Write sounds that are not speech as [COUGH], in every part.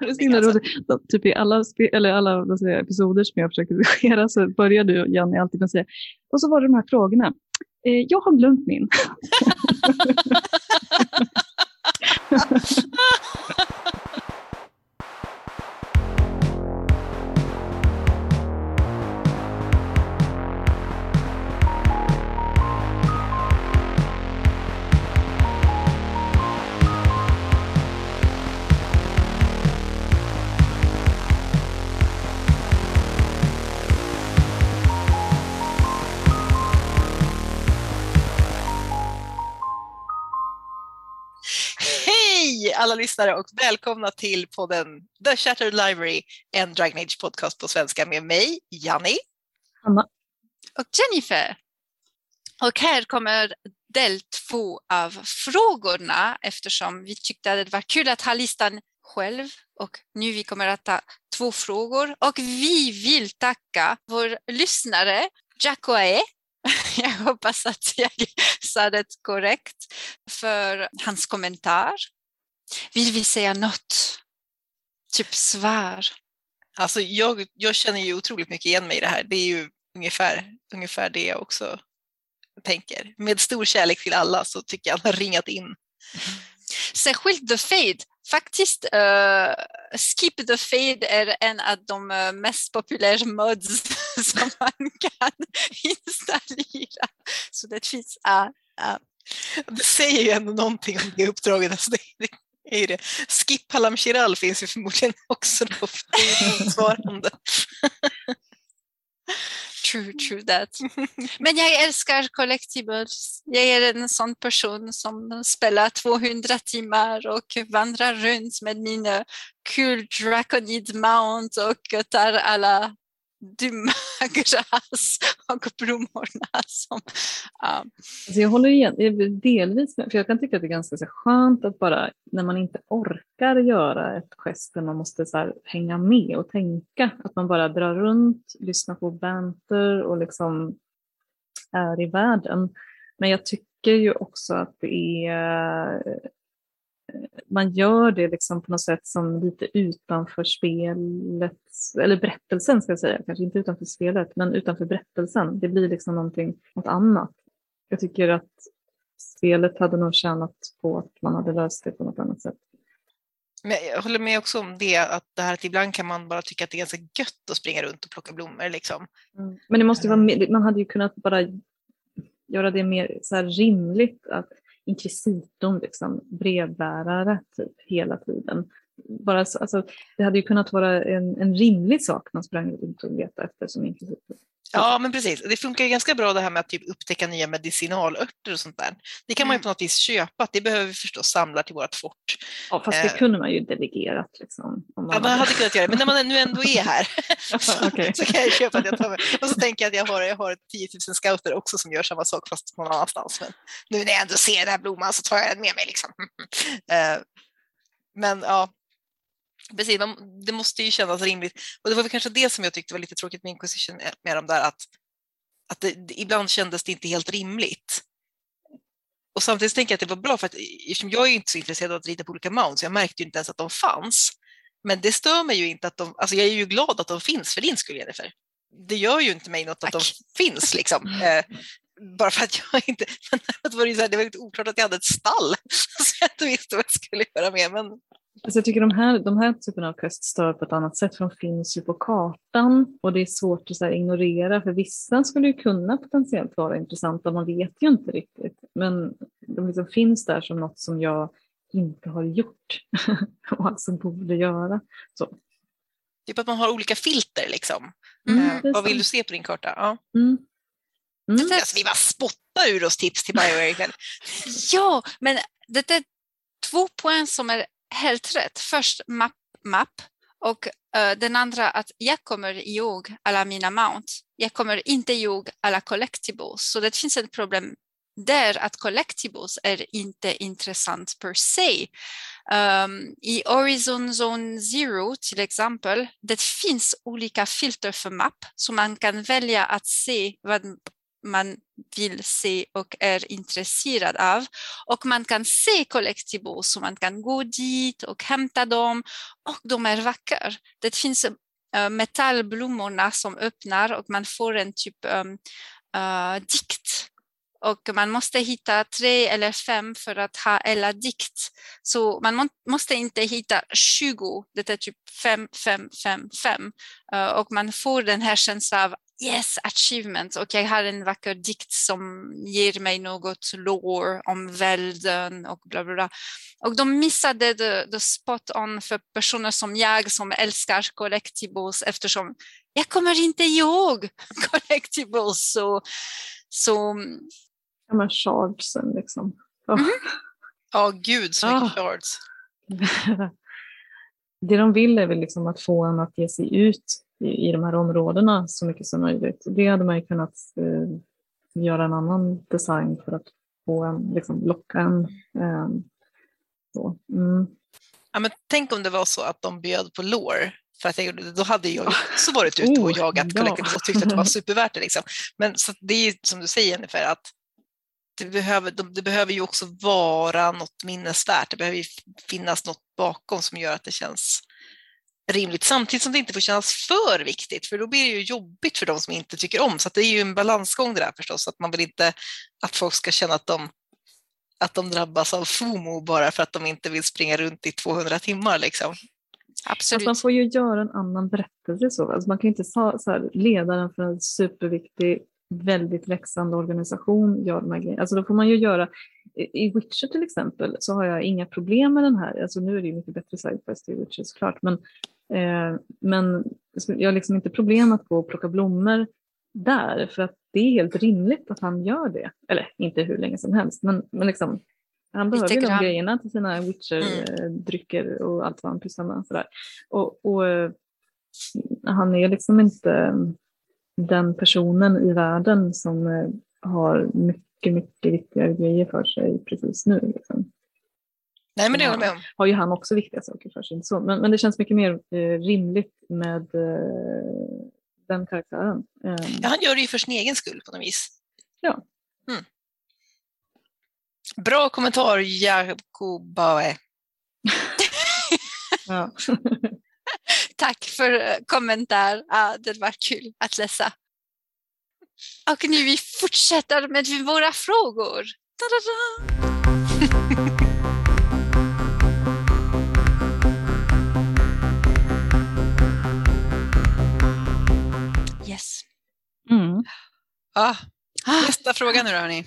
Det är så himla roligt. Så Typ i alla, eller alla jag, episoder som jag försöker redigera så börjar du, Janne, alltid med att säga och så var det de här frågorna. Eh, jag har glömt min. Hej alla lyssnare och välkomna till podden The Shattered Library, en Dragon Age podcast på svenska med mig, Janni. Hanna. och Jennifer. Och här kommer del två av frågorna eftersom vi tyckte att det var kul att ha listan själv och nu vi kommer att ta två frågor och vi vill tacka vår lyssnare Jackoe. [LAUGHS] Jag hoppas att jag sa det korrekt för hans kommentar. Vill vi säga något? Typ svar? Alltså jag, jag känner ju otroligt mycket igen mig i det här. Det är ju ungefär, ungefär det jag också tänker. Med stor kärlek till alla så tycker jag han har ringat in. Särskilt The Fade. Faktiskt, uh, Skip the Fade är en av de uh, mest populära mods [LAUGHS] som man kan [LAUGHS] installera. Så det finns... Uh, uh. Det säger ju ändå någonting om det uppdraget. Alltså det är ju det. Skip Halam Chiral finns ju förmodligen också då för motsvarande. [LAUGHS] True, true that. Men jag älskar collectibles. Jag är en sån person som spelar 200 timmar och vandrar runt med min kul Draconid Mount och tar alla dumma [LAUGHS] och blommorna. Som, ja. Alltså jag håller igen, delvis med, för jag kan tycka att det är ganska så skönt att bara när man inte orkar göra ett gest där man måste så här hänga med och tänka, att man bara drar runt, lyssnar på banter och liksom är i världen. Men jag tycker ju också att det är man gör det liksom på något sätt som lite utanför spelet, eller berättelsen ska jag säga, kanske inte utanför spelet, men utanför berättelsen. Det blir liksom någonting, något annat. Jag tycker att spelet hade nog tjänat på att man hade löst det på något annat sätt. Men jag håller med också om det, att det här att ibland kan man bara tycka att det är ganska gött att springa runt och plocka blommor. Liksom. Mm. Men det måste ju vara, man hade ju kunnat bara göra det mer så här rimligt att inkvisitorn, liksom, brevbärare typ hela tiden. Bara så, alltså, det hade ju kunnat vara en, en rimlig sak man sprang runt och letade efter som inkvisitor. Ja, men precis. Det funkar ju ganska bra det här med att typ upptäcka nya medicinalörter och sånt där. Det kan man ju Mm. på något vis köpa. Det behöver vi förstås samla till vårt fort. Ja, fast det Eh. kunde man ju delegerat. Liksom, om man Ja, man hade kunnat göra det, men när man nu ändå är här [LAUGHS] så, Okej. så kan jag köpa att jag tar med. Och så tänker jag att jag har, jag har 10 000 scouter också som gör samma sak fast någon annanstans. Men nu när jag ändå ser den här blomman så tar jag den med mig. Liksom. [LAUGHS] Eh, Men ja, precis, man, det måste ju kännas rimligt. Och det var väl kanske det som jag tyckte var lite tråkigt med Inquisition eh, med dem där, att, att det, ibland kändes det inte helt rimligt. Och samtidigt tänker jag att det var bra för att eftersom jag är inte så intresserad av att rita på olika mounts, jag märkte ju inte ens att de fanns. Men det stör mig ju inte att de, alltså jag är ju glad att de finns för din skull Jennifer. Det gör ju inte mig något att de Tack. finns liksom. Eh, bara för att jag inte, [LAUGHS] men det var ju så här, det var lite oklart att jag hade ett stall. [LAUGHS] Så jag inte visste vad jag skulle göra med. Men Alltså jag tycker de här, de här typen av quest stör på ett annat sätt för de finns ju på kartan och det är svårt att så här, ignorera för vissa skulle ju kunna potentiellt vara intressanta, man vet ju inte riktigt. Men de liksom finns där som något som jag inte har gjort [LAUGHS] och alltså borde göra. Så. typ att man har olika filter liksom. Mm, Eh, vad vill du se på din karta? Ja. Mm. Mm. Det- Alltså, vi bara spottar ur oss tips till Bioware. [LAUGHS] Ja, men det är två poäng som är helt rätt. Först mapp, mapp och uh, den andra att jag kommer ihåg alla mina mount. Jag kommer inte ihåg alla collectibles. Så det finns ett problem där att collectibles är inte intressant per se. Um, I Horizon Zone Zero till exempel, det finns olika filter för mapp så man kan välja att se vad man vill se och är intresserad av. Och man kan se Collectibles, så man kan gå dit och hämta dem och de är vackra. Det finns eh, metallblommorna som öppnar och man får en typ um, uh, dikt och man måste hitta tre eller fem för att ha hela dikt. Så man må, måste inte hitta 20, det är typ fem, fem, fem, fem. Uh, och man får den här känslan av yes, achievement och jag har en vacker dikt som ger mig något lore om världen och bla bla bla. Och de missade the, the spot on för personer som jag som älskar collectibles eftersom jag kommer inte ihåg [LAUGHS] collectibles. Så, så Ja, men shardsen liksom. Ja, mm. oh, gud så mycket Ja. shards. [LAUGHS] Det de vill är väl liksom att få en att ge sig ut i, i de här områdena så mycket som möjligt. Det hade man ju kunnat eh, göra en annan design för att få en, liksom, locka en. Eh, så. Mm. Ja, men tänk om det var så att de bjöd på lore. För att jag, då hade jag också varit ute och Oh, jagat ja. collectibles och tyckt att det var [LAUGHS] supervärt det. Liksom. Men så det är som du säger ungefär att det behöver, de- det behöver ju också vara något minnesvärt. Det behöver ju finnas något bakom som gör att det känns rimligt. Samtidigt som det inte får kännas för viktigt, för då blir det ju jobbigt för de som inte tycker om. Så att det är ju en balansgång det där förstås. Att man vill inte att folk ska känna att de, att de drabbas av FOMO bara för att de inte vill springa runt i 200 timmar. Liksom. Absolut. man får ju göra en annan berättelse. Så. Alltså man kan ju inte sa, så här, ledaren för en superviktig, väldigt växande organisation gör de här grejerna. Alltså då får man ju göra, i Witcher till exempel så har jag inga problem med den här, alltså nu är det ju mycket bättre sidequest i Witcher såklart, men, men jag har liksom inte problem att gå och plocka blommor där, för att det är helt rimligt att han gör det. Eller inte hur länge som helst, men, men liksom, han behöver ju de grejerna till sina Witcher-drycker och allt vad han pysslar med. Sådär. Och, och eh, han är liksom inte den personen i världen som eh, har mycket, mycket viktigare grejer för sig precis nu. Liksom. Nej, men det håller jag med om. Har ju han också viktiga saker för sig. Så. Men, men det känns mycket mer eh, rimligt med eh, den karaktären. Eh, Ja, han gör det ju för sin egen skull på något vis. Ja. Mm. Bra kommentar, Jakobae. [LAUGHS] ja. [LAUGHS] Tack för eh, kommentar. Ja, det var kul att läsa. Och nu vi fortsätter med våra frågor. Ta-da-da! Yes. [LAUGHS] Mm. Ah, Ah, nästa fråga nu då, hörni.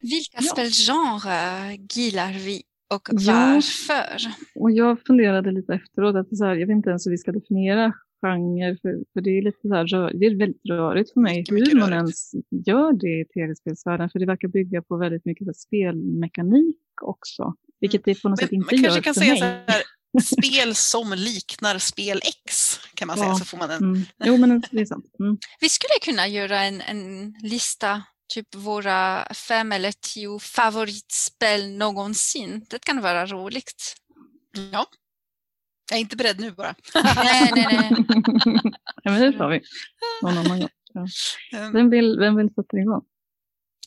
vilka Ja. spelgenrer gillar vi och Ja. varför? Och jag funderade lite efteråt, att så här, jag vet inte ens hur vi ska definiera genre, för, för det är lite så här, det är väldigt rörigt för mig Mycket, hur mycket man ens gör det i tv-spelsvärlden, för det verkar bygga på väldigt mycket så här, spelmekanik också, vilket det på något Men sätt inte man gör kanske kan för säga mig. så här, spel som liknar spel X, kan man säga, Ja. så får man en... Mm. Jo, men det är sant. Mm. Vi skulle kunna göra en, en lista, typ våra fem eller tio favoritspel någonsin. Det kan vara roligt. Ja. Jag är inte beredd nu bara. nej, nej, nej. [LAUGHS] ja, men det tar vi någon annan gång. Ehm, Vem vill, vem vill sätta igång?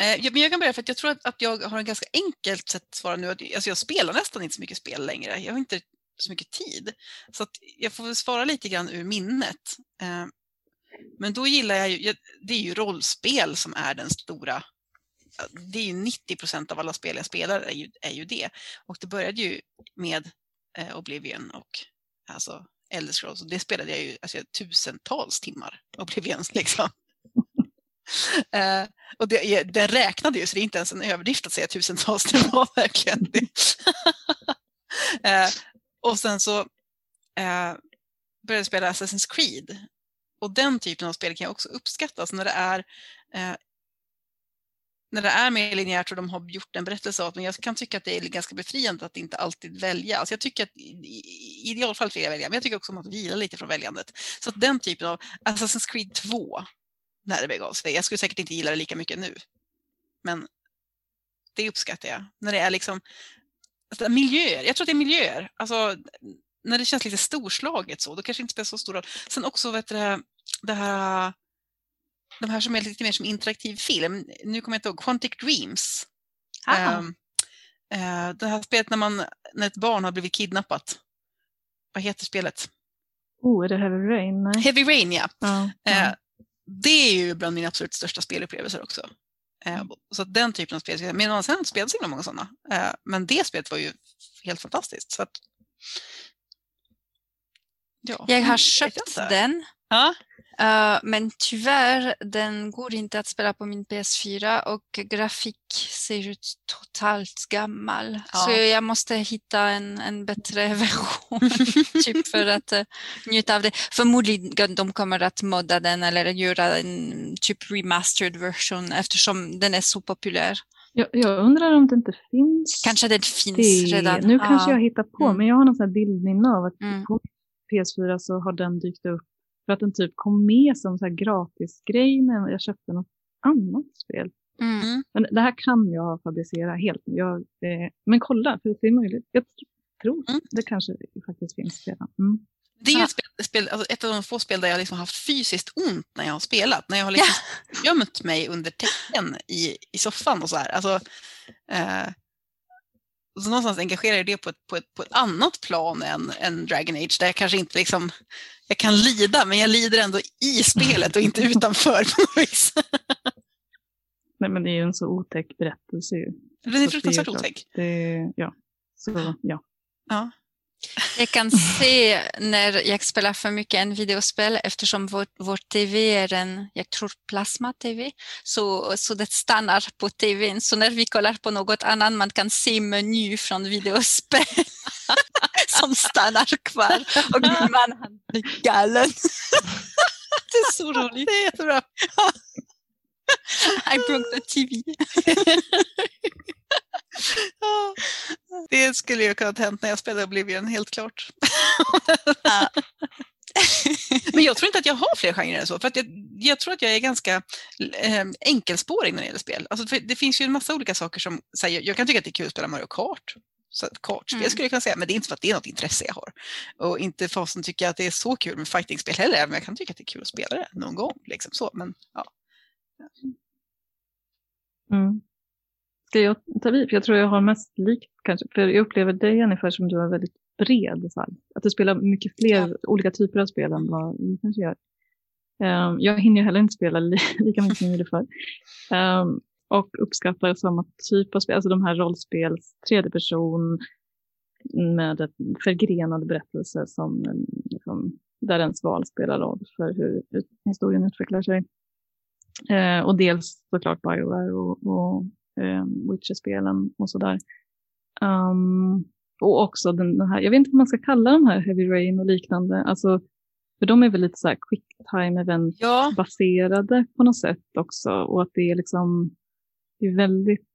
Eh, ja, men jag kan börja för att jag tror att, att jag har en ganska enkelt sätt att svara nu. Alltså jag spelar nästan inte så mycket spel längre. Jag har inte så mycket tid. Så att jag får väl svara lite grann ur minnet. Eh, men då gillar jag ju, det är ju rollspel som är den stora, det är ju 90 procent av alla spel jag spelar är ju, är ju det. Och det började ju med eh, Oblivion och alltså Elder Scrolls. Och det spelade jag ju alltså, tusentals timmar, [LAUGHS] Oblivion liksom. Uh, [LAUGHS] och det, den räknade ju, så det är inte ens en överdrift att säga tusentals, [LAUGHS] det var verkligen det. uh, och sen så eh, började jag spela Assassin's Creed. Och den typen av spel kan jag också uppskatta, alltså när det är eh, när det är mer linjärt och de har gjort en berättelse av det, men jag kan tycka att det är ganska befriande att inte alltid välja. Alltså jag tycker att i, i idealfallet vill jag välja, men jag tycker också om att vila lite från väljandet. Så att den typen av Assassin's Creed 2, när det begav sig. Jag skulle säkert inte gilla det lika mycket nu. Men det uppskattar jag. När det är liksom alltså, miljöer. Jag tror att det är miljöer. Alltså, när det känns lite storslaget så, då kanske det inte spelar så stor roll. Sen också vet du, det här de här som är lite mer som interaktiv film. Nu kommer jag inte ihåg, Quantic Dreams. Um, uh, det här spelet när, man, när ett barn har blivit kidnappat. Vad heter spelet? Oh, är det Heavy Rain? Nej. Heavy Rain, ja. Ja, ja. det är ju bland mina absolut största spelupplevelser också. Eh, så att den typen av spel, men sen jag spelat så himla många sådana. Eh, men det spelet var ju helt fantastiskt. Så att, ja, Jag har köpt inte. den, Ja, eh, men tyvärr den går inte att spela på min PS4 och grafik ser ut totalt gammal. Ja. Så jag måste hitta en, en bättre [LAUGHS] version [LAUGHS] typ för att uh, njuta av det. Förmodligen de kommer att modda den eller göra en typ remastered version eftersom den är så populär. Jag, jag undrar om det inte finns Kanske den finns det. redan. Nu kanske Ja. jag hittar på, Mm. men jag har någon sån här bildminne av att Mm. på PS4 så har den dykt upp för att den typ kom med som så här gratisgrej när jag köpte något annat spel. Mm. Men det här kan jag fabricera helt. Jag, eh, men kolla, för det är möjligt. Jag tr- tror Mm. det kanske faktiskt finns redan. Mm. det är ett, spel, ett, spel, alltså ett av de få spel där jag liksom haft fysiskt ont när jag har spelat. När jag har liksom [LAUGHS] gömt mig under tecken i, i soffan och så här. Alltså, eh, så någonstans engagerar jag det på ett, på ett, på ett annat plan än, än Dragon Age där jag kanske inte liksom, jag kan lida men jag lider ändå i spelet och inte utanför på något vis. [LAUGHS] Nej, men det är ju en så otäck berättelse. ju. Den är fruktansvärt otäck. Det, ja. Så, ja. Ja. Jag kan se när jag spelar för mycket en videospel eftersom vår, vår tv är en, jag tror plasma-tv, så, så det stannar på tvn. Så när vi kollar på något annat man kan se meny från videospel [LAUGHS] som stannar kvar och min man han blir galen. [LAUGHS] det är så roligt. Det är jättebra. [LAUGHS] I broke the TV. Ja. Det skulle ju kunnat hänt när jag spelade Oblivion, helt klart. [LAUGHS] Ja. [LAUGHS] Men jag tror inte att jag har fler genrer än så. För att jag, jag tror att jag är ganska eh, enkelspårig när det gäller spel. Alltså, det finns ju en massa olika saker som... Här, jag, jag kan tycka att det är kul att spela Mario Kart. Så kartspel Mm. skulle jag kunna säga, men det är inte för att det är något intresse jag har. Och inte fasen tycker jag att det är så kul med fightingspel heller, även om jag kan tycka att det är kul att spela det någon gång. Liksom så. Men, ja. Mm. Ska jag ta vid? För jag tror jag har mest likt kanske. För jag upplever dig ungefär som du är väldigt bred. Så här. Att du spelar mycket fler olika typer av spel än vad vi kanske gör. Ehm, jag hinner ju heller inte spela li [LAUGHS] lika mycket som jag gjorde förr. Ehm, och uppskattar samma typ av spel, alltså de här rollspels, tredje person med en förgrenad berättelse som, liksom, där ens val spelar roll för hur historien utvecklar sig. Eh, och dels såklart Bioware och, och eh, Witcher-spelen och sådär. Um, och också den, den här, jag vet inte vad man ska kalla de här Heavy Rain och liknande. Alltså, för de är väl lite så här quick time event ja, baserade på något sätt också. Och att det är liksom, det är väldigt,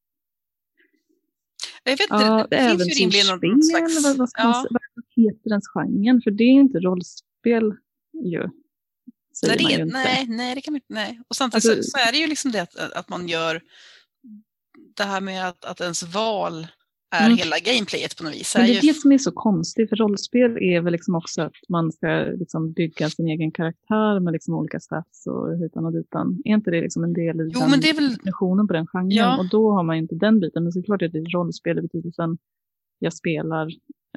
jag vet inte, ja, det, det finns ju rimligen någon slags... vad, vad, ja. vad heter ens genren? För det är inte rollspel ju. Säger Nej, man det, ju inte. nej, nej, det kan man inte. Nej. Och samtidigt Alltså- så, så är det ju liksom det att, att man gör det här med att, att ens val är Mm. hela gameplayet på något vis. Men är det ju, är det som är så konstigt, för rollspel är väl liksom också att man ska liksom bygga sin egen karaktär med liksom olika stats och hitan och ditan. Är inte det liksom en del i Jo, den men väl- definitionen på den genren? Ja. Och då har man ju inte den biten, men såklart är det rollspel i betydelsen jag spelar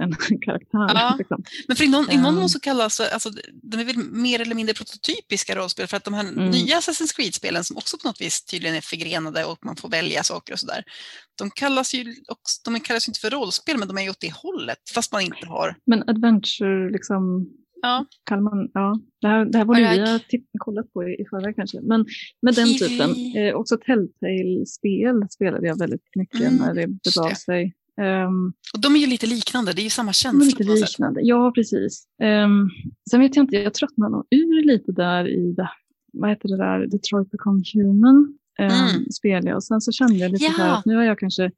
en [LAUGHS] karaktär. Ja. Liksom. Men för i någon, i någon Ehm. mån så kallas alltså, de är väl mer eller mindre prototypiska rollspel för att de här Mm. nya Assassin's Creed-spelen som också på något vis tydligen är förgrenade och man får välja saker och sådär. De kallas ju också, de kallas ju inte för rollspel men de är ju åt det hållet fast man inte har. Men adventure, liksom, Ja. man, ja, det här, det här borde vi ha titt- kollat på i, i förväg kanske. Men med den typen, eh, också Telltale-spel spelade jag väldigt mycket Mm, när det begav sig. Ehm, Och de är ju lite liknande, det är ju samma känsla lite liknande. Ja, precis. Um, sen vet jag inte, jag tröttnade nog ur lite där i det, vad heter det där, Detroit Become Human. Um, Mm. spelade jag och sen så kände jag lite Ja. här att nu har jag kanske, eh,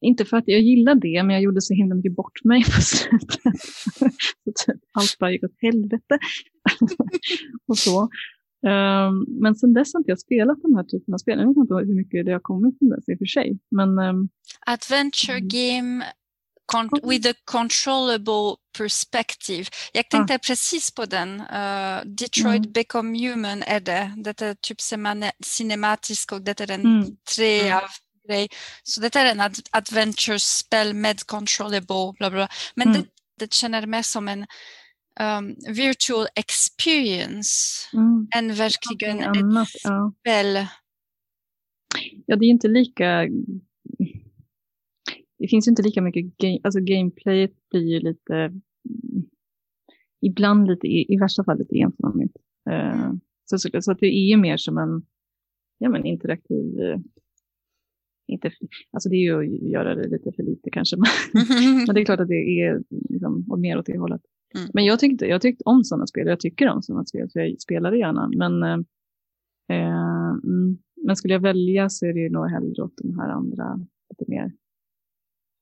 inte för att jag gillar det, men jag gjorde så himla mycket bort mig på [LAUGHS] slutet. typ, allt bara gick åt helvete. [LAUGHS] och så. Ehm, men sen dess har inte jag spelat den här typen av spel. Jag vet inte hur mycket det har kommit från dess i och för sig. Men ehm, Adventure Mm. game with a controllable perspective. Jag tänkte ah. precis på den. Uh, Detroit mm. Become Human är det. Det är typ cinematisk och det är en mm. tre mm. av grej. Så det är en ad adventure-spel med controllable, bla bla. Men mm. det, det känner mig som en um, virtual experience mm. än verkligen ett annat, ja. spel. Ja, det är inte lika det finns inte lika mycket, game, alltså gameplayet blir ju lite, ibland lite, i, värsta fall lite enformigt. Uh, mm. så, så, så, att det är ju mer som en ja, men interaktiv, uh, inte, alltså det är ju att göra det lite för lite kanske, [LAUGHS] men det är klart att det är liksom, mer åt det hållet. Mm. Men jag tyckte, jag tyckte om sådana spel, jag tycker om sådana spel, så jag spelar det gärna. Men, uh, mm, men skulle jag välja så är det ju nog hellre åt de här andra, lite mer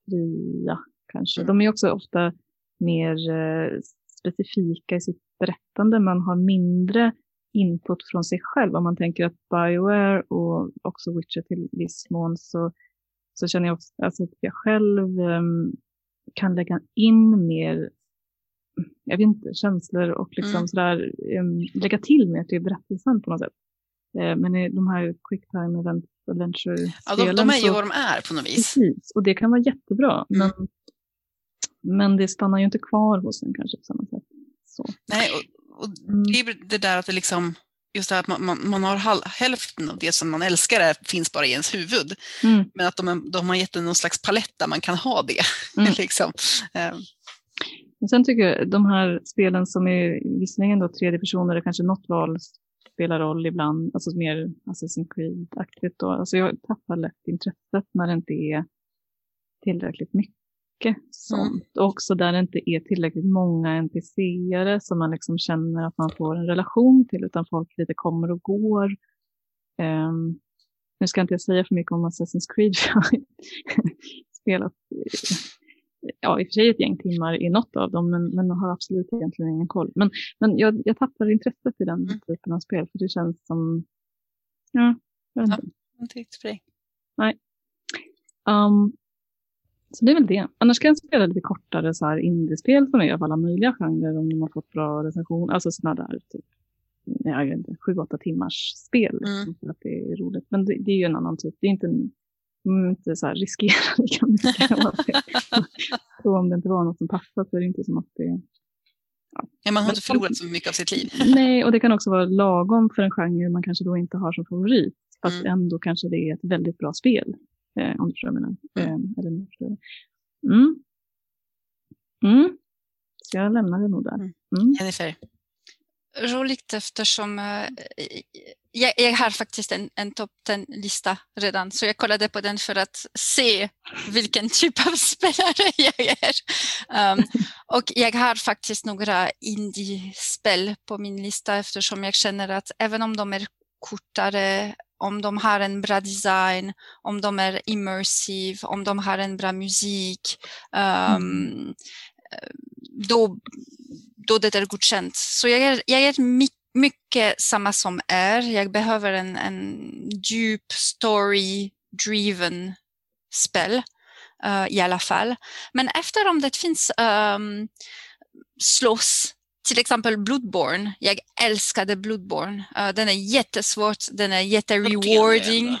fria kanske. Mm. De är också ofta mer eh, specifika i sitt berättande. Man har mindre input från sig själv. Om man tänker att Bioware och också Witcher till viss mån så, så känner jag också alltså, att jag själv um, kan lägga in mer jag vet inte, känslor och liksom mm. sådär, um, lägga till mer till berättelsen på något sätt. Uh, men i de här quick time event adventure Ja, de, de, är ju vad de är på något vis. Precis, och det kan vara jättebra. Mm. Men, men det stannar ju inte kvar hos en kanske på samma sätt. Så. Nej, och, och mm. det är det där att det liksom, just det här att man, man, man har halv, hälften av det som man älskar är, finns bara i ens huvud. Mm. Men att de, de har gett en någon slags palett där man kan ha det. [LAUGHS] Mm. liksom. um. Sen tycker jag de här spelen som är visserligen då tredje personer, kanske något val spelar roll ibland, alltså mer Assassin's Creed-aktigt då. Alltså jag tappar lätt intresset när det inte är tillräckligt mycket sånt. Mm. Och också där det inte är tillräckligt många NPCare som man liksom känner att man får en relation till, utan folk lite kommer och går. Um, nu ska inte jag säga för mycket om Assassin's Creed, för jag har [LAUGHS] spelat ja, i och för sig ett gäng timmar i något av dem, men, men har absolut egentligen ingen koll. Men, men jag, jag tappar intresset i den mm. typen av spel, för det känns som, ja, jag vet inte. Ja, inte riktigt för dig. Nej. Um, så det är väl det. Annars kan jag spela lite kortare så här indiespel som är av alla möjliga genrer om de har fått bra recension. Alltså sådana där typ, jag vet inte, sju, åtta timmars spel. Mm. Liksom, för att det är roligt. Men det, det, är ju en annan typ. Det är inte en Mm, inte så här riskera lika mycket. så om det inte var något som passade så är det inte som att det... Ja. ja man har inte förlorat så mycket av sitt liv. Nej, och det kan också vara lagom för en genre man kanske då inte har som favorit. Fast mm. ändå kanske det är ett väldigt bra spel. Eh, om du förstår vad jag menar. Mm. Eh, eller, mm. Mm. Så jag lämnar det nog där. Mm. mm. Jennifer? Roligt eftersom uh, jag, jag, har faktiskt en, en topp 10-lista redan, så jag kollade på den för att se vilken typ av [LAUGHS] spelare jag är. Um, och jag har faktiskt några indie-spel på min lista eftersom jag känner att även om de är kortare, om de har en bra design, om de är immersive, om de har en bra musik, um, då då det är godkänt. Så jag är, jag är mycket samma som är. Jag behöver en, en djup story-driven spel uh, i alla fall. Men efter om det finns um, slåss till exempel Bloodborne. Jag älskade Bloodborne. Uh, den är jättesvårt, den är jätterewarding.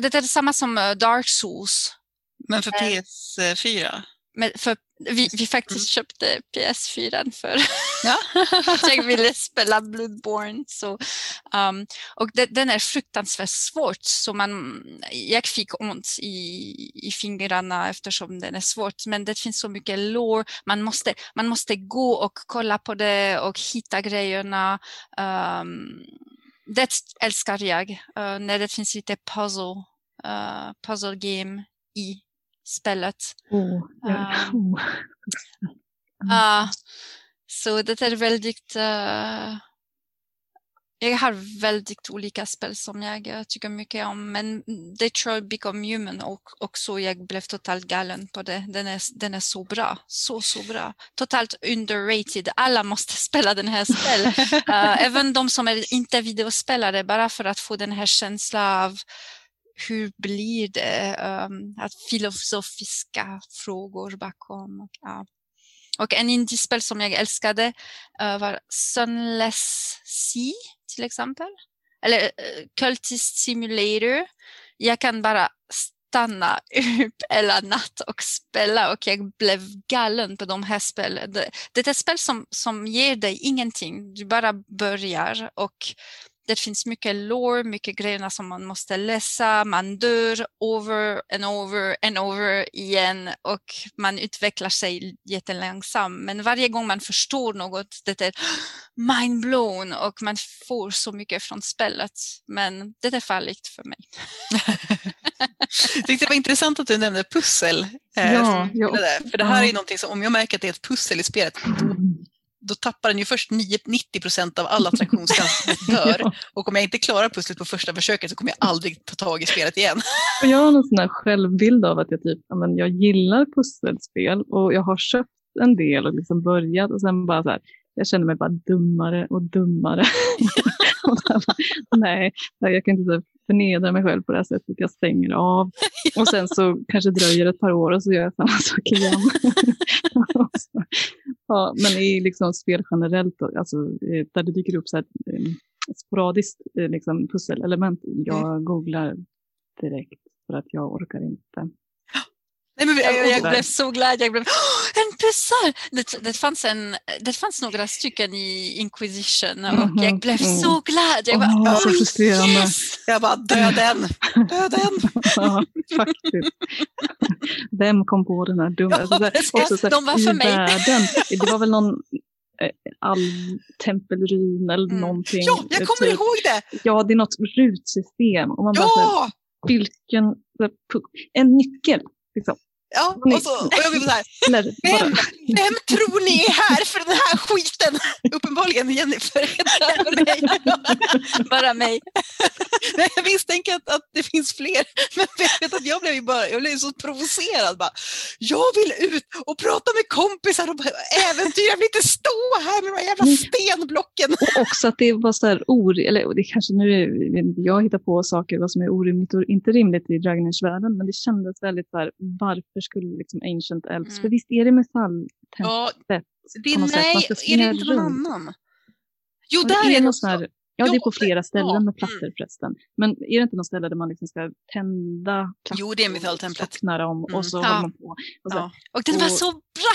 Det är samma som uh, Dark Souls. Men för PS4? Men för vi, vi faktiskt mm. köpte PS4 för ja. [LAUGHS] jag ville spela Bloodborne. Så, um, och det, den är fruktansvärt svårt, så man, jag fick ont i, i fingrarna eftersom den är svårt. Men det finns så mycket lore, man måste, man måste gå och kolla på det och hitta grejerna. Um, det älskar jag, uh, när det finns lite puzzle, uh, puzzle game i spelet. Oh, ja. um, uh, så det är väldigt... Uh, jag har väldigt olika spel som jag tycker mycket om, men Detroit Become Human och också jag blev totalt galen på det. Den är, den är så bra, så så bra. Totalt underrated. Alla måste [LAUGHS] spela den här spel. uh, [LAUGHS] även de som är inte videospelare, bara för att få den här känslan av hur blir det? Um, att filosofiska frågor bakom. Och, ja. och en indiespel som jag älskade uh, var Sunless Sea till exempel. Eller uh, Cultist Simulator. Jag kan bara stanna [LAUGHS] upp hela natt och spela och jag blev galen på de här spelen. Det, det är ett spel som, som ger dig ingenting. Du bara börjar och det finns mycket lore, mycket grejer som man måste läsa, man dör over and over and over igen och man utvecklar sig jättelångsamt. Men varje gång man förstår något, det är mindblown och man får så mycket från spelet. Men det är farligt för mig. jag tyckte det var intressant att du nämnde pussel. Eh, ja, ja. För det här är någonting som, om jag märker att det är ett pussel i spelet, då tappar den ju först 90 procent av all attraktionskraft [LAUGHS] dör. Och om jag inte klarar pusslet på första försöket så kommer jag aldrig ta tag i spelet igen. [LAUGHS] Och jag har någon sån här självbild av att jag, typ, jag gillar pusselspel och jag har köpt en del och liksom börjat och sen bara så här, jag känner mig bara dummare och dummare. [LAUGHS] nej, jag kan inte förnedra mig själv på det här sättet. Jag stänger av [LAUGHS] och sen så kanske dröjer ett par år och så gör jag samma sak igen. [LAUGHS] ja, men i liksom spel generellt, alltså, eh, där det dyker upp så här, eh, sporadiskt eh, liksom, pusselelement, jag mm. googlar direkt för att jag orkar inte. Nej, men jag, jag blev så glad. Jag blev, en pussel! Det, det, fanns en, det fanns några stycken i Inquisition och mm -hmm. jag blev mm. så glad. Jag bara, oh, oh, yes! Jag bara, döden! Döden! [LAUGHS] ja, faktiskt. Vem kom på den här dumma... Ja, alltså, så här, de var för mig. Världen, [LAUGHS] det var väl någon eh, all tempelryn eller mm. någonting. Ja, jag kommer typ. ihåg det! Ja, det är något rutsystem. Och man ja! bara, här, vilken... En nyckel Liksom. Ja, och, så, och jag blev så här, [LAUGHS] vem, vem tror ni är här för den här skiten? [LAUGHS] Uppenbarligen Jennifer, mig. [LAUGHS] bara mig. Nej, jag misstänker att, att det finns fler, men jag vet att jag blev, bara, jag blev så provocerad. Bara, jag vill ut och prata med kompisar och äventyra, jag vill inte stå här med de här jävla stenblocken. Och också att det var så här orimligt, eller det kanske nu är, jag hittar på saker vad som är orimligt och inte rimligt i Dragon världen men det kändes väldigt så här, varför skulle liksom Ancient Elves, mm. för visst är det metalltemplet? Ja, det nej, är det inte någon annan? Jo, där är det här, Ja, det är på flera ställen ja. med plattor förresten. Men är det inte något ställe där man liksom ska tända Jo, det är metalltemplet. dem mm. och så ja. håller man på. Och, så, ja. och den var så bra!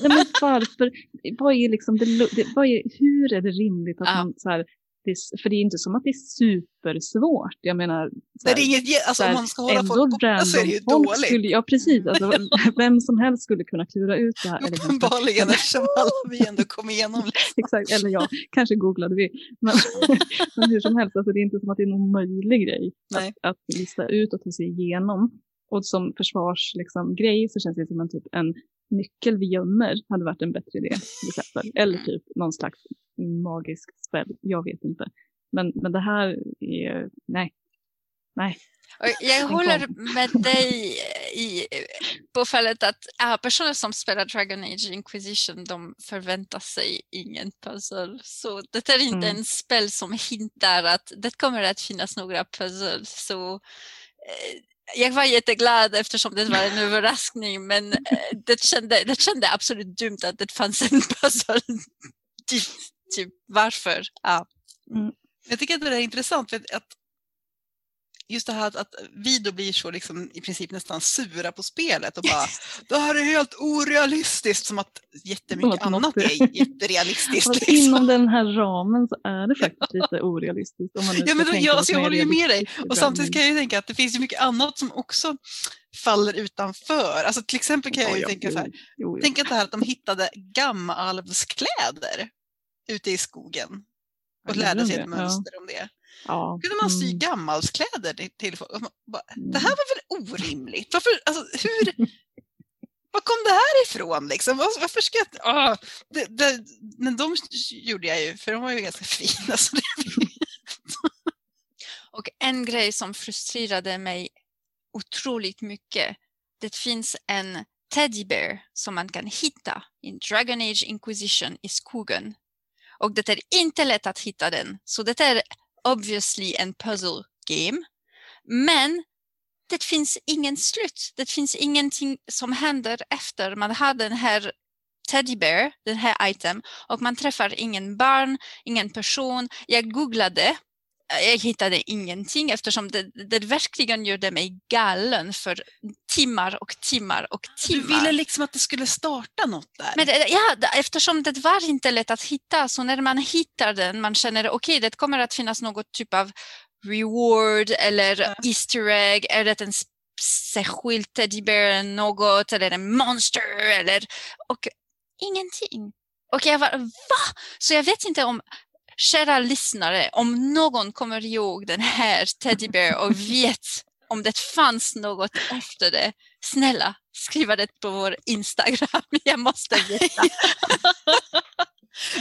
Nej, men varför? Vad är liksom det, vad är, hur är det rimligt att man så här, det, för det är inte som att det är supersvårt. Jag menar, här, det är inget, alltså, här, om man ska hålla folk borta så är det ju dåligt. Skulle, ja, precis. Alltså, [LAUGHS] vem som helst skulle kunna klura ut det här. Uppenbarligen, eftersom alla vi ändå kom igenom. [LAUGHS] Exakt, eller ja, kanske googlade vi. Men, [LAUGHS] men hur som helst, alltså, det är inte som att det är någon möjlig grej att, att, lista ut och ta sig igenom. Och som försvarsgrej liksom, så känns det som en, typ, en nyckel vi gömmer hade varit en bättre idé. Till exempel. Eller typ någon slags magiskt spel. Jag vet inte. Men, men det här är, nej. Nej. Jag håller med dig [LAUGHS] i, på fallet att personer som spelar Dragon Age Inquisition de förväntar sig ingen puzzle. Så det är inte mm. en spel som hintar att det kommer att finnas några puzzles. Så, eh, jag var jätteglad eftersom det var en överraskning men eh, det kände, det kände absolut dumt att det fanns en [LAUGHS] puzzle typ varför. Ja. Mm. Jag tycker att det är intressant för att just det här att, att vi då blir så liksom i princip nästan sura på spelet och bara det här är helt orealistiskt som att jättemycket att annat är jätterealistiskt. liksom. Inom den här ramen så är det faktiskt lite orealistiskt. Om man ja, men då, jag, alltså, jag håller ju med dig och samtidigt kan jag ju tänka att det finns ju mycket annat som också faller utanför. Alltså till exempel kan jag ju ja, tänka så här, jo, jo. tänk att det här att de hittade gammalvskläder ute i skogen och lärde sig ett mönster ja. om det. Ja. Kunde man sy mm. gammalskläder till folk? Det här var väl orimligt? Varför, alltså, hur, [LAUGHS] var kom det här ifrån? Liksom? Varför ska jag... Oh, det, det, men de gjorde jag ju, för de var ju ganska [LAUGHS] fina. Så [LAUGHS] och en grej som frustrerade mig otroligt mycket. Det finns en teddybear som man kan hitta i Dragon Age Inquisition i skogen och det är inte lätt att hitta den. Så det är obviously en puzzle game. Men det finns ingen slut. Det finns ingenting som händer efter man har den här Teddy Bear, den här item, och man träffar ingen barn, ingen person. Jag googlade jag hittade ingenting eftersom det, det verkligen gjorde mig galen för timmar och timmar och timmar. Du ville liksom att det skulle starta något där? Men ja, eftersom det var inte lätt att hitta så när man hittar den man känner okej okay, det kommer att finnas något typ av reward eller ja. Easter egg, är det en särskild teddybear något eller en monster eller och ingenting. Och jag var va? Så jag vet inte om kära lyssnare, om någon kommer ihåg den här Teddybear och [LAUGHS] vet om det fanns något efter det, snälla skriva det på vår Instagram. [LAUGHS] Jag måste veta.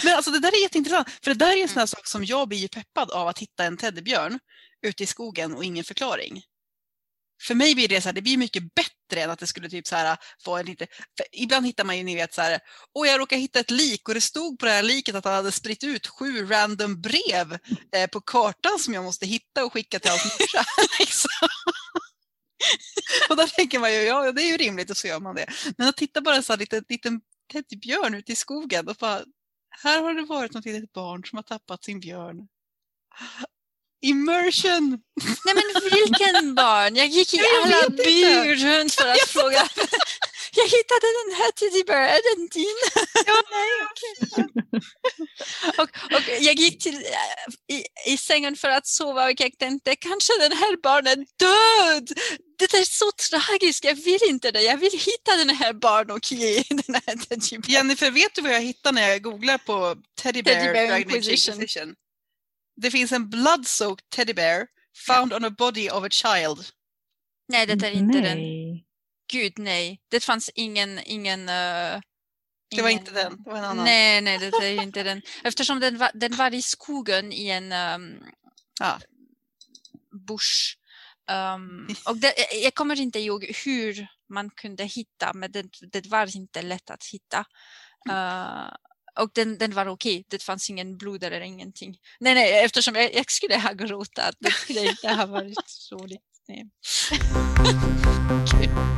Men alltså det där är jätteintressant, för det där är en sån här sak som jag blir peppad av att hitta en teddybjörn ute i skogen och ingen förklaring för mig blir det så här, det blir mycket bättre än att det skulle typ så här få en lite, ibland hittar man ju ni vet så här, och jag råkade hitta ett lik och det stod på det här liket att han hade spritt ut sju random brev eh, på kartan som jag måste hitta och skicka till hans morsa. [LAUGHS] liksom. [LAUGHS] och då tänker man ju, ja det är ju rimligt och så gör man det. Men att titta bara så här liten, liten teddybjörn ute i skogen och bara, här har det varit något litet barn som har tappat sin björn. Immersion! Nej men vilken barn? Jag gick i jag alla byar runt för att fråga. [LAUGHS] jag hittade den här Teddybear, är den din? Ja, [LAUGHS] nej, okay. [LAUGHS] och, och jag gick till, i, i sängen för att sova och jag tänkte kanske den här barnen död. Det är så tragiskt, jag vill inte det. Jag vill hitta den här barn och ge den här Teddybear. Jennifer, vet du vad jag hittade när jag googlar på Teddybear, Teddybear Inquisition? Det finns en blood-soaked teddy bear found on a body of a child. Nej, det är inte nej. den. Gud, nej. Det fanns ingen... ingen uh, det var inte den, det var en annan. Nej, nej, det är inte den. Eftersom den var, den var i skogen i en um, ja. bush. Um, och det, jag kommer inte ihåg hur man kunde hitta, men det, det var inte lätt att hitta. Uh, och den, den var okej, det fanns ingen blod eller ingenting. Nej, nej, eftersom jag, jag skulle ha gråtat, det skulle inte ha varit roligt. Nej. [LAUGHS]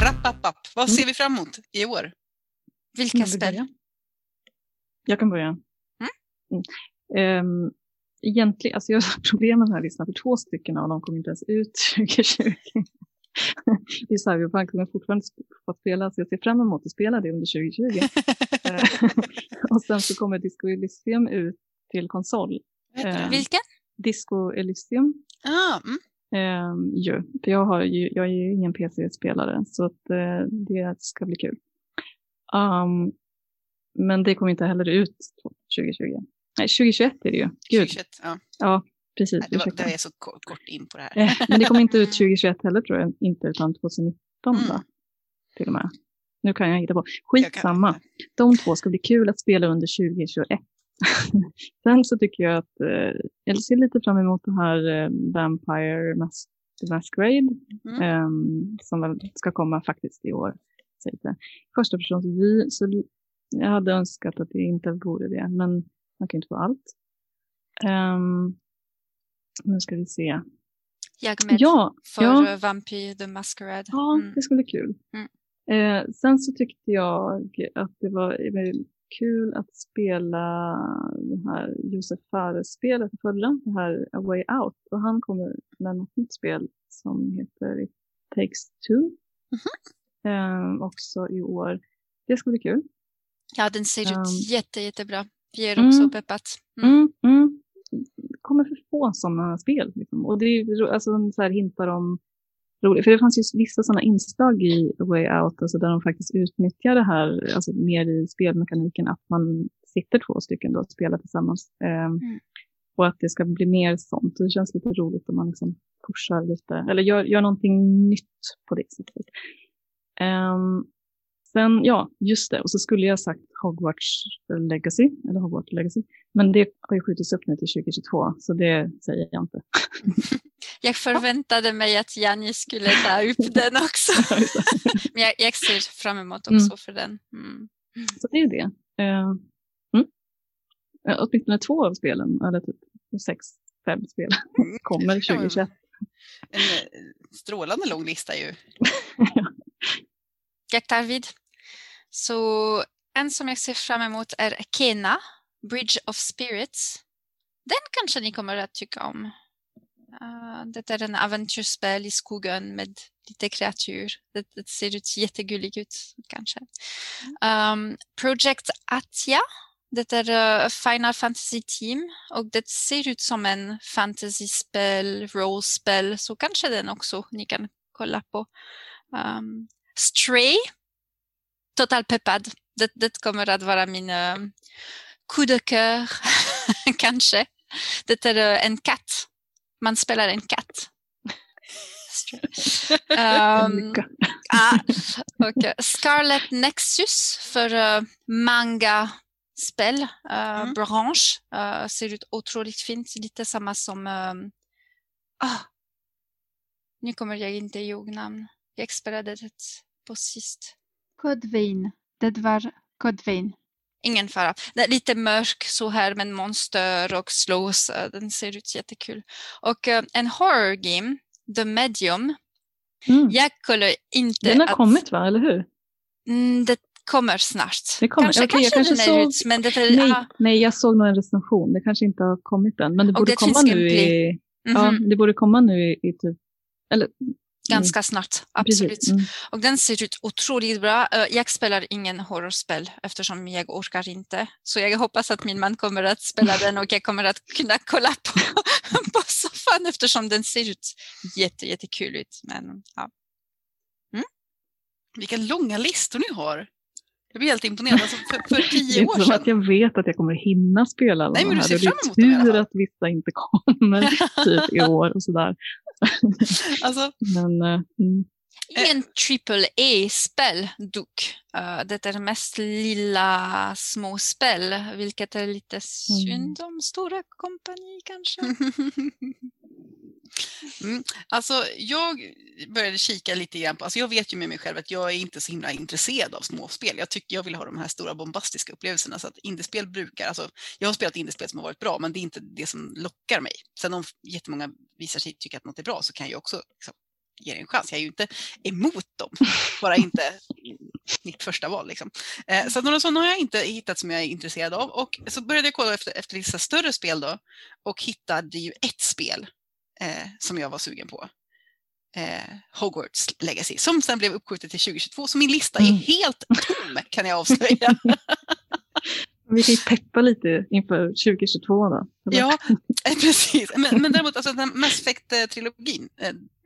Rappapapp. Vad ser vi fram emot i år? Vilka spel? Jag kan börja. Mm. Mm. Um, egentligen, alltså jag har problem med den här listan för två stycken av dem kommer inte ens ut [LAUGHS] 2020. det är Cyberpunk kommer fortfarande få spela, så jag ser fram emot att spela det under 2020. [LAUGHS] och sen så kommer Disco Elysium ut till konsol. Eh, Vilken? Disco Elysium. Ah, mm. Um, ju, för jag, har ju, jag är ju ingen PC-spelare så att, uh, det ska bli kul. Um, men det kommer inte heller ut 2020. Nej, 2021 är det ju. Gud. 2021, ja. ja, precis. Nej, det, var, det är så kort, kort, in på det här. Eh, men det kommer inte ut [LAUGHS] 2021 heller tror jag, inte utan 2019 mm. va? Till och med. Nu kan jag hitta på. Skitsamma. De två ska bli kul att spela under 2021. [LAUGHS] Sen så tycker jag att eh, jag ser lite fram emot det här eh, Vampire Mas Masquerade mm. eh, som väl ska komma faktiskt i år. Första persons vy, så jag hade önskat att det inte vore det, men man kan inte få allt. Um, nu ska vi se. Jag med ja, för ja. Vampyr the Masquerade. Ja, mm. det skulle bli kul. Mm. Eh, sen så tyckte jag att det var väldigt kul att spela det här Josef Fares-spelet förra, det här A Way Out. Och han kommer med något nytt spel som heter It Takes Two. Mm -hmm. eh, också i år. Det ska bli kul. Ja, den ser ut um, jätte, jättebra. Vi är också mm, peppat. Mm. Mm, mm. kommer för få sådana spel. Liksom. Och det är alltså, så här hintar om roligt. För det fanns ju vissa sådana inslag i Way Out, alltså där de faktiskt utnyttjar det här alltså mer i spelmekaniken, att man sitter två stycken då och spelar tillsammans. Um, och att det ska bli mer sånt. Det känns lite roligt om man liksom pushar lite, eller gör, gör någonting nytt på det sättet. Um, Sen, ja, just det. Och så skulle jag sagt Hogwarts Legacy, eller Hogwarts Legacy. Men det har ju skjutits upp nu till 2022, så det säger jag inte. [LAUGHS] Jag förväntade mig att Janni skulle ta upp [LAUGHS] den också. [LAUGHS] Men jag, jag ser fram emot också mm. för den. Mm. Så det är det. Uh, mm. åtminstone två av spelen, eller typ sex, fem spel, Mm. kommer 2021. En eh, strålande lång lista ju. Tack David. Så en som jag ser fram emot är Kena, Bridge of Spirits. Den kanske ni kommer att tycka om. Uh, det är en äventyrsspel i skogen med lite kreatur. Det, det ser ut jättegulligt ut kanske. Um, Project Atia. Det är uh, eh, Final Fantasy Team och det ser ut som en fantasyspel, rollspel, så kanske den också ni kan kolla på. Um, Stray. Total peppad. Det, det kommer att vara min uh, coup de cœur, [LAUGHS] kanske. Det är uh, en katt. Man spelar en katt. um, ah, uh, Scarlet Nexus för uh, manga-spel. Uh, Mm. Branche. Uh, ser ut otroligt fint. Lite samma som... Um, ah, nu kommer jag inte ihåg namn. Jag spelade det på sist. Codvein. Det var Codvein. Ingen fara. Det är lite mörk så här med monster och slås. eh, Den ser ut jättekul. Och eh, en horror game, The Medium. Mm. Jag kollar inte Den har att... kommit va, eller hur? Mm, det kommer snart. Det kommer. Kanske, jag kanske, kanske den är såg- ut, men det är... Nej, ah, nej, jag såg nog en recension. Det kanske inte har kommit än. Men det borde det komma nu i... Ja, mhm, det borde komma nu i, i typ... Eller, Ganska snart, precis. absolut. Mm. Och den ser ut otroligt bra. Eh, Jag spelar ingen horrorspel eftersom jag orkar inte. Så jag hoppas att min man kommer att spela den och jag kommer att kunna kolla på, [LAUGHS] på soffan eftersom den ser ut jätte, jättekul ut. Men, ja. Vilka långa listor ni har. Jag blir helt imponerad. Alltså för, för [LAUGHS] Det tio är år inte som att sedan. jag vet att jag kommer hinna spela alla Nej, de men du här. ser Det är fram emot i alla tur att vissa inte kommer [LAUGHS] typ i år och sådär. [LAUGHS] Alltså, Men eh, mm. Ingen triple A-spel dock. Eh, Det är mest lilla små spel, vilket är lite synd om stora kompani kanske. [LAUGHS] mm. alltså, jag började kika lite grann på, alltså jag vet ju med mig själv att jag är inte så himla intresserad av småspel. Jag tycker jag vill ha de här stora bombastiska upplevelserna. Så att indiespel brukar, alltså jag har spelat indiespel som har varit bra, men det är inte det som lockar mig. Sen om jättemånga visar sig tycka att något är bra så kan jag också liksom, ge det en chans. Jag är ju inte emot dem, bara inte mitt första val. Liksom. Eh, så att några sådana har jag inte hittat som jag är intresserad av. Och så började jag kolla efter, efter vissa större spel då och hittade ju ett spel eh, som jag var sugen på. Eh, Hogwarts Legacy, som sen blev uppskjutet till 2022. Så min lista är Mm. helt tom kan jag avslöja. [LAUGHS] vi kan ju peppa lite inför 2022 då. ja, eh, precis. Men, men däremot, alltså, den Mass Effect-trilogin,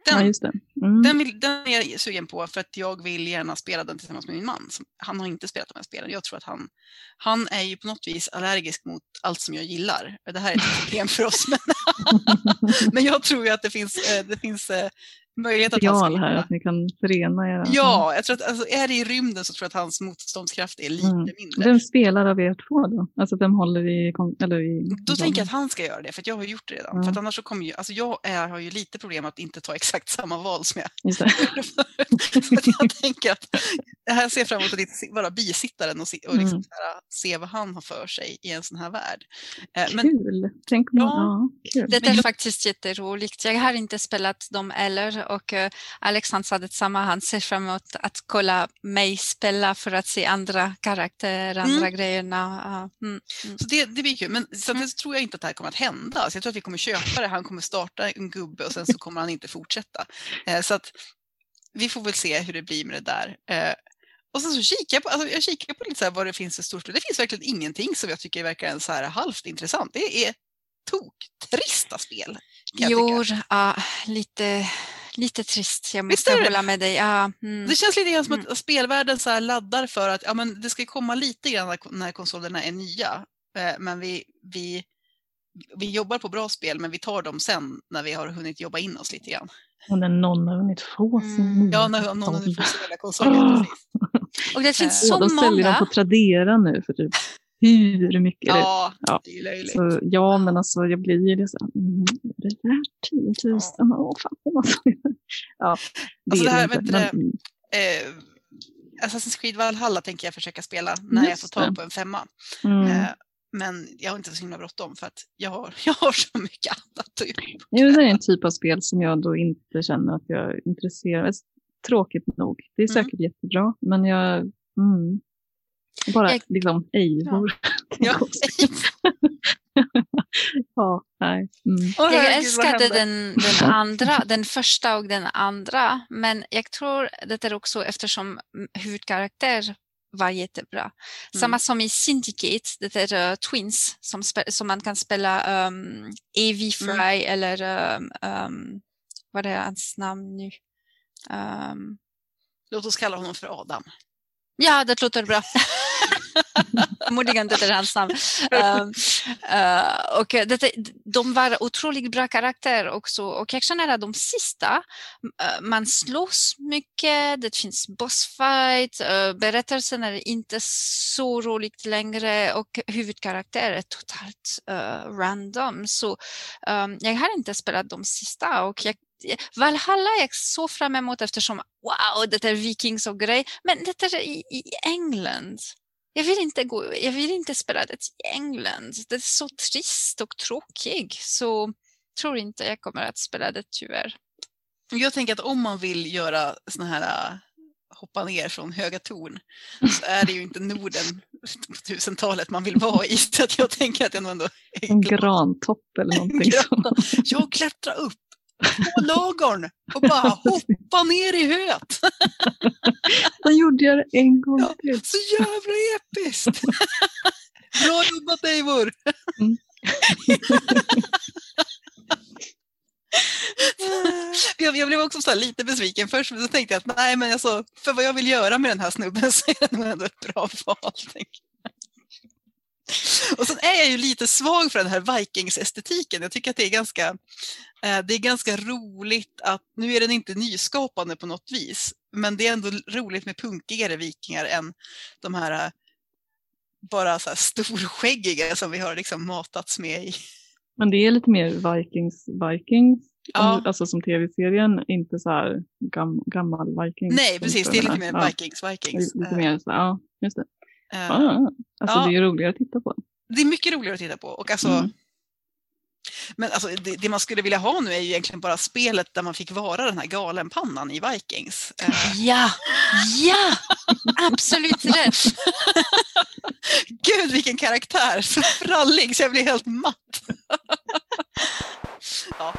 ja, den, det. Mm. Den, vill, den är jag sugen på för att jag vill gärna spela den tillsammans med min man. Han har inte spelat de här spelen. Jag tror att han, han är ju på något vis allergisk mot allt som jag gillar. Det här är ett problem för oss. Men, [LAUGHS] [LAUGHS] men jag tror ju att det finns, eh, det finns eh, möjlighet att han ska här, att ni kan förena era... Ja, jag tror att alltså, är det i rymden så tror jag att hans motståndskraft är lite Mm. mindre. Vem spelar av er två då? Alltså vem håller i... Eller i Då tänker jag att han ska göra det, för att jag har gjort det redan. Mm. För att annars så kommer ju, alltså jag är, har ju lite problem att inte ta exakt [LAUGHS] samma val som jag. [LAUGHS] [LAUGHS] Så att jag tänker att här ser jag fram emot att vara bisittaren och, se, och liksom Mm. här, se vad han har för sig i en sån här värld. Eh, Men Kul! Tänk om... Ja. Ja, kul. Det är faktiskt jätteroligt. Jag har inte spelat dem heller och uh, Alexander sa detsamma. Han ser fram emot att kolla mig spela för att se andra karaktärer, andra grejerna. Uh, mm, mm. Så det, det blir kul. Men så Mm. det tror jag inte att det här kommer att hända. Så jag tror att vi kommer köpa det. Han kommer starta en gubbe och sen så kommer han inte fortsätta. Eh, så att vi får väl se hur det blir med det där. Eh, och sen så kikar jag på, alltså jag kikar på lite så vad det finns för storspel. Det finns verkligen ingenting som jag tycker verkar en så här halvt intressant. Det är tok trista spel. Jo, ja, lite, lite trist. Jag måste hålla med dig. Ja, mm. Det känns lite grann som Mm. att spelvärlden så här laddar för att ja, men det ska komma lite grann när, konsolerna är nya. Eh, men vi, vi, vi jobbar på bra spel, men vi tar dem sen när vi har hunnit jobba in oss lite grann. Och när någon har hunnit få sin Mm. nya Ja, när någon konsol. får spela konsolen. Ah. Precis. Och det finns Eh, så Åh, de säljer dem många. på Tradera nu för typ hur mycket det Ja, Ja. det är löjligt. Så ja, men alltså jag blir ju det så här, mm, är det värt 10 000? Åh, fan. Alltså, ja, det Alltså, det är här, vet du mm, Eh, Assassin's Creed Valhalla tänker jag försöka spela när jag får tag på en femma. mm, Eh, Men jag har inte så himla bråttom för att jag har, [LAUGHS] jag har så mycket annat att göra. Det är en typ av spel som jag då inte känner att jag är intresserad Tråkigt nog. Det är Mm. säkert jättebra, men jag... Mm, bara Jag- liksom Eivor. Ja. [LAUGHS] [LAUGHS] ja, nej. Mm. Jag vad älskade den, den [LAUGHS] andra, den första och den andra, men jag tror det är också eftersom mm, huvudkaraktär var jättebra. Samma som i Syndicate, det är uh, Twins som, som man kan spela um, Evie Fry eller um, um, vad är hans namn nu? Um, Låt oss kalla honom för Adam. Ja, det låter bra. [LAUGHS] Förmodligen det är hans namn. Um, uh, och det, de var otroligt bra karaktärer också och jag känner att de sista, uh, man slåss mycket, det finns bossfight, uh, berättelsen är inte så roligt längre och huvudkaraktär är totalt uh, random. Så um, jag har inte spelat de sista och jag Valhalla jag så fram emot eftersom wow, det är vikings och grej, men det är i, i England. Jag vill, inte gå, jag vill inte spela det i England. Det är så trist och tråkigt. Så tror inte jag kommer att spela det tyvärr. Jag tänker att om man vill göra såna här äh, hoppa ner från höga torn så är det ju inte Norden på tusentalet man vill vara i. Så jag tänker att jag nog ändå är En grantopp eller någonting sånt. Jag klättrar upp på lagorn och bara hoppa ner i höet. [LAUGHS] Sen gjorde jag det en gång Ja. till. Så jävla episkt! [LAUGHS] Bra jobbat Eivor! Mm. [LAUGHS] jag, jag blev också så lite besviken först, men så tänkte jag att nej, men alltså, för vad jag vill göra med den här snubben så är det nog ändå ett bra val. [LAUGHS] Och sen är jag ju lite svag för den här Vikings-estetiken. Jag tycker att det är ganska, eh, det är ganska roligt att, nu är den inte nyskapande på något vis, men det är ändå roligt med punkigare vikingar än de här eh, bara så här storskäggiga som vi har liksom matats med i. Men det är lite mer Vikings, Vikings. Ja. Alltså som tv-serien, inte så här gam, gammal Vikings. Nej, precis, det är lite mer Ja, Vikings, Vikings. Lite mer så, ja, just det. Eh, Ja, alltså ja. det är roligare att titta på. Det är mycket roligare att titta på. Och alltså, Mm. Men alltså, det, det man skulle vilja ha nu är ju egentligen bara spelet där man fick vara den här galenpannan i Vikings. Eh, [LAUGHS] Ja, ja, absolut rätt. [LAUGHS] Gud vilken karaktär! Så frallig så jag blir helt matt. [LAUGHS] ja.